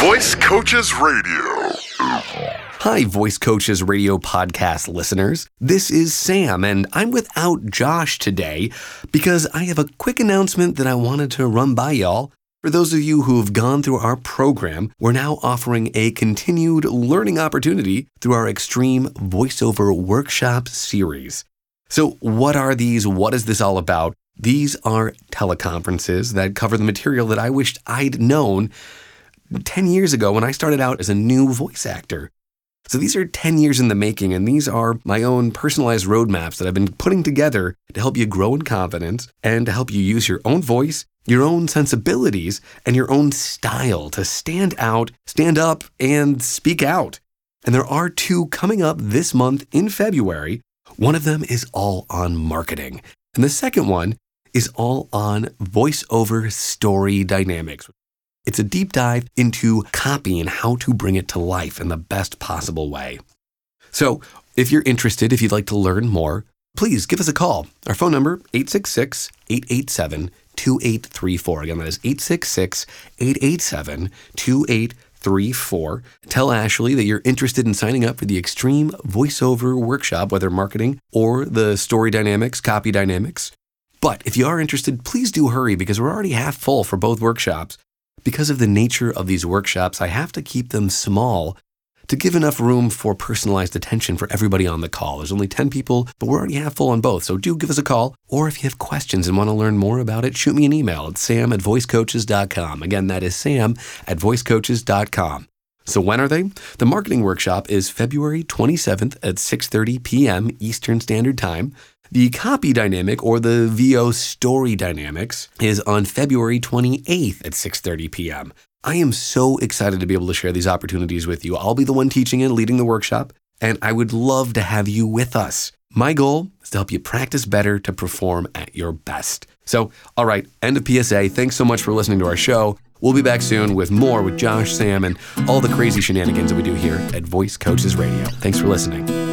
Voice Coaches Radio. Hi, Voice Coaches Radio podcast listeners. This is Sam, and I'm without Josh today because I have a quick announcement that I wanted to run by y'all. For those of you who have gone through our program, we're now offering a continued learning opportunity through our Extreme Voiceover Workshop series. So, what are these? What is this all about? These are teleconferences that cover the material that I wished I'd known 10 years ago when I started out as a new voice actor. So these are 10 years in the making, and these are my own personalized roadmaps that I've been putting together to help you grow in confidence and to help you use your own voice, your own sensibilities, and your own style to stand out, stand up, and speak out. And there are two coming up this month in February. One of them is all on marketing, and the second one is all on voiceover story dynamics. It's a deep dive into copy and how to bring it to life in the best possible way. So, if you're interested, if you'd like to learn more, please give us a call. Our phone number 866-887-2834. Again, that is 866-887-2834. Tell Ashley that you're interested in signing up for the Extreme Voiceover Workshop, whether marketing or the story dynamics, copy dynamics. But if you are interested, please do hurry because we're already half full for both workshops. Because of the nature of these workshops, I have to keep them small to give enough room for personalized attention for everybody on the call. There's only 10 people, but we're already half full on both. So do give us a call. Or if you have questions and want to learn more about it, shoot me an email at sam at voicecoaches.com. Again, that is sam at voicecoaches.com. So when are they? The marketing workshop is February 27th at 6:30 p.m. Eastern Standard Time. The copy dynamic or the VO story dynamics is on February 28th at 6:30 p.m. I am so excited to be able to share these opportunities with you. I'll be the one teaching and leading the workshop, and I would love to have you with us. My goal is to help you practice better to perform at your best. So, all right, end of PSA. Thanks so much for listening to our show. We'll be back soon with more with Josh, Sam, and all the crazy shenanigans that we do here at Voice Coaches Radio. Thanks for listening.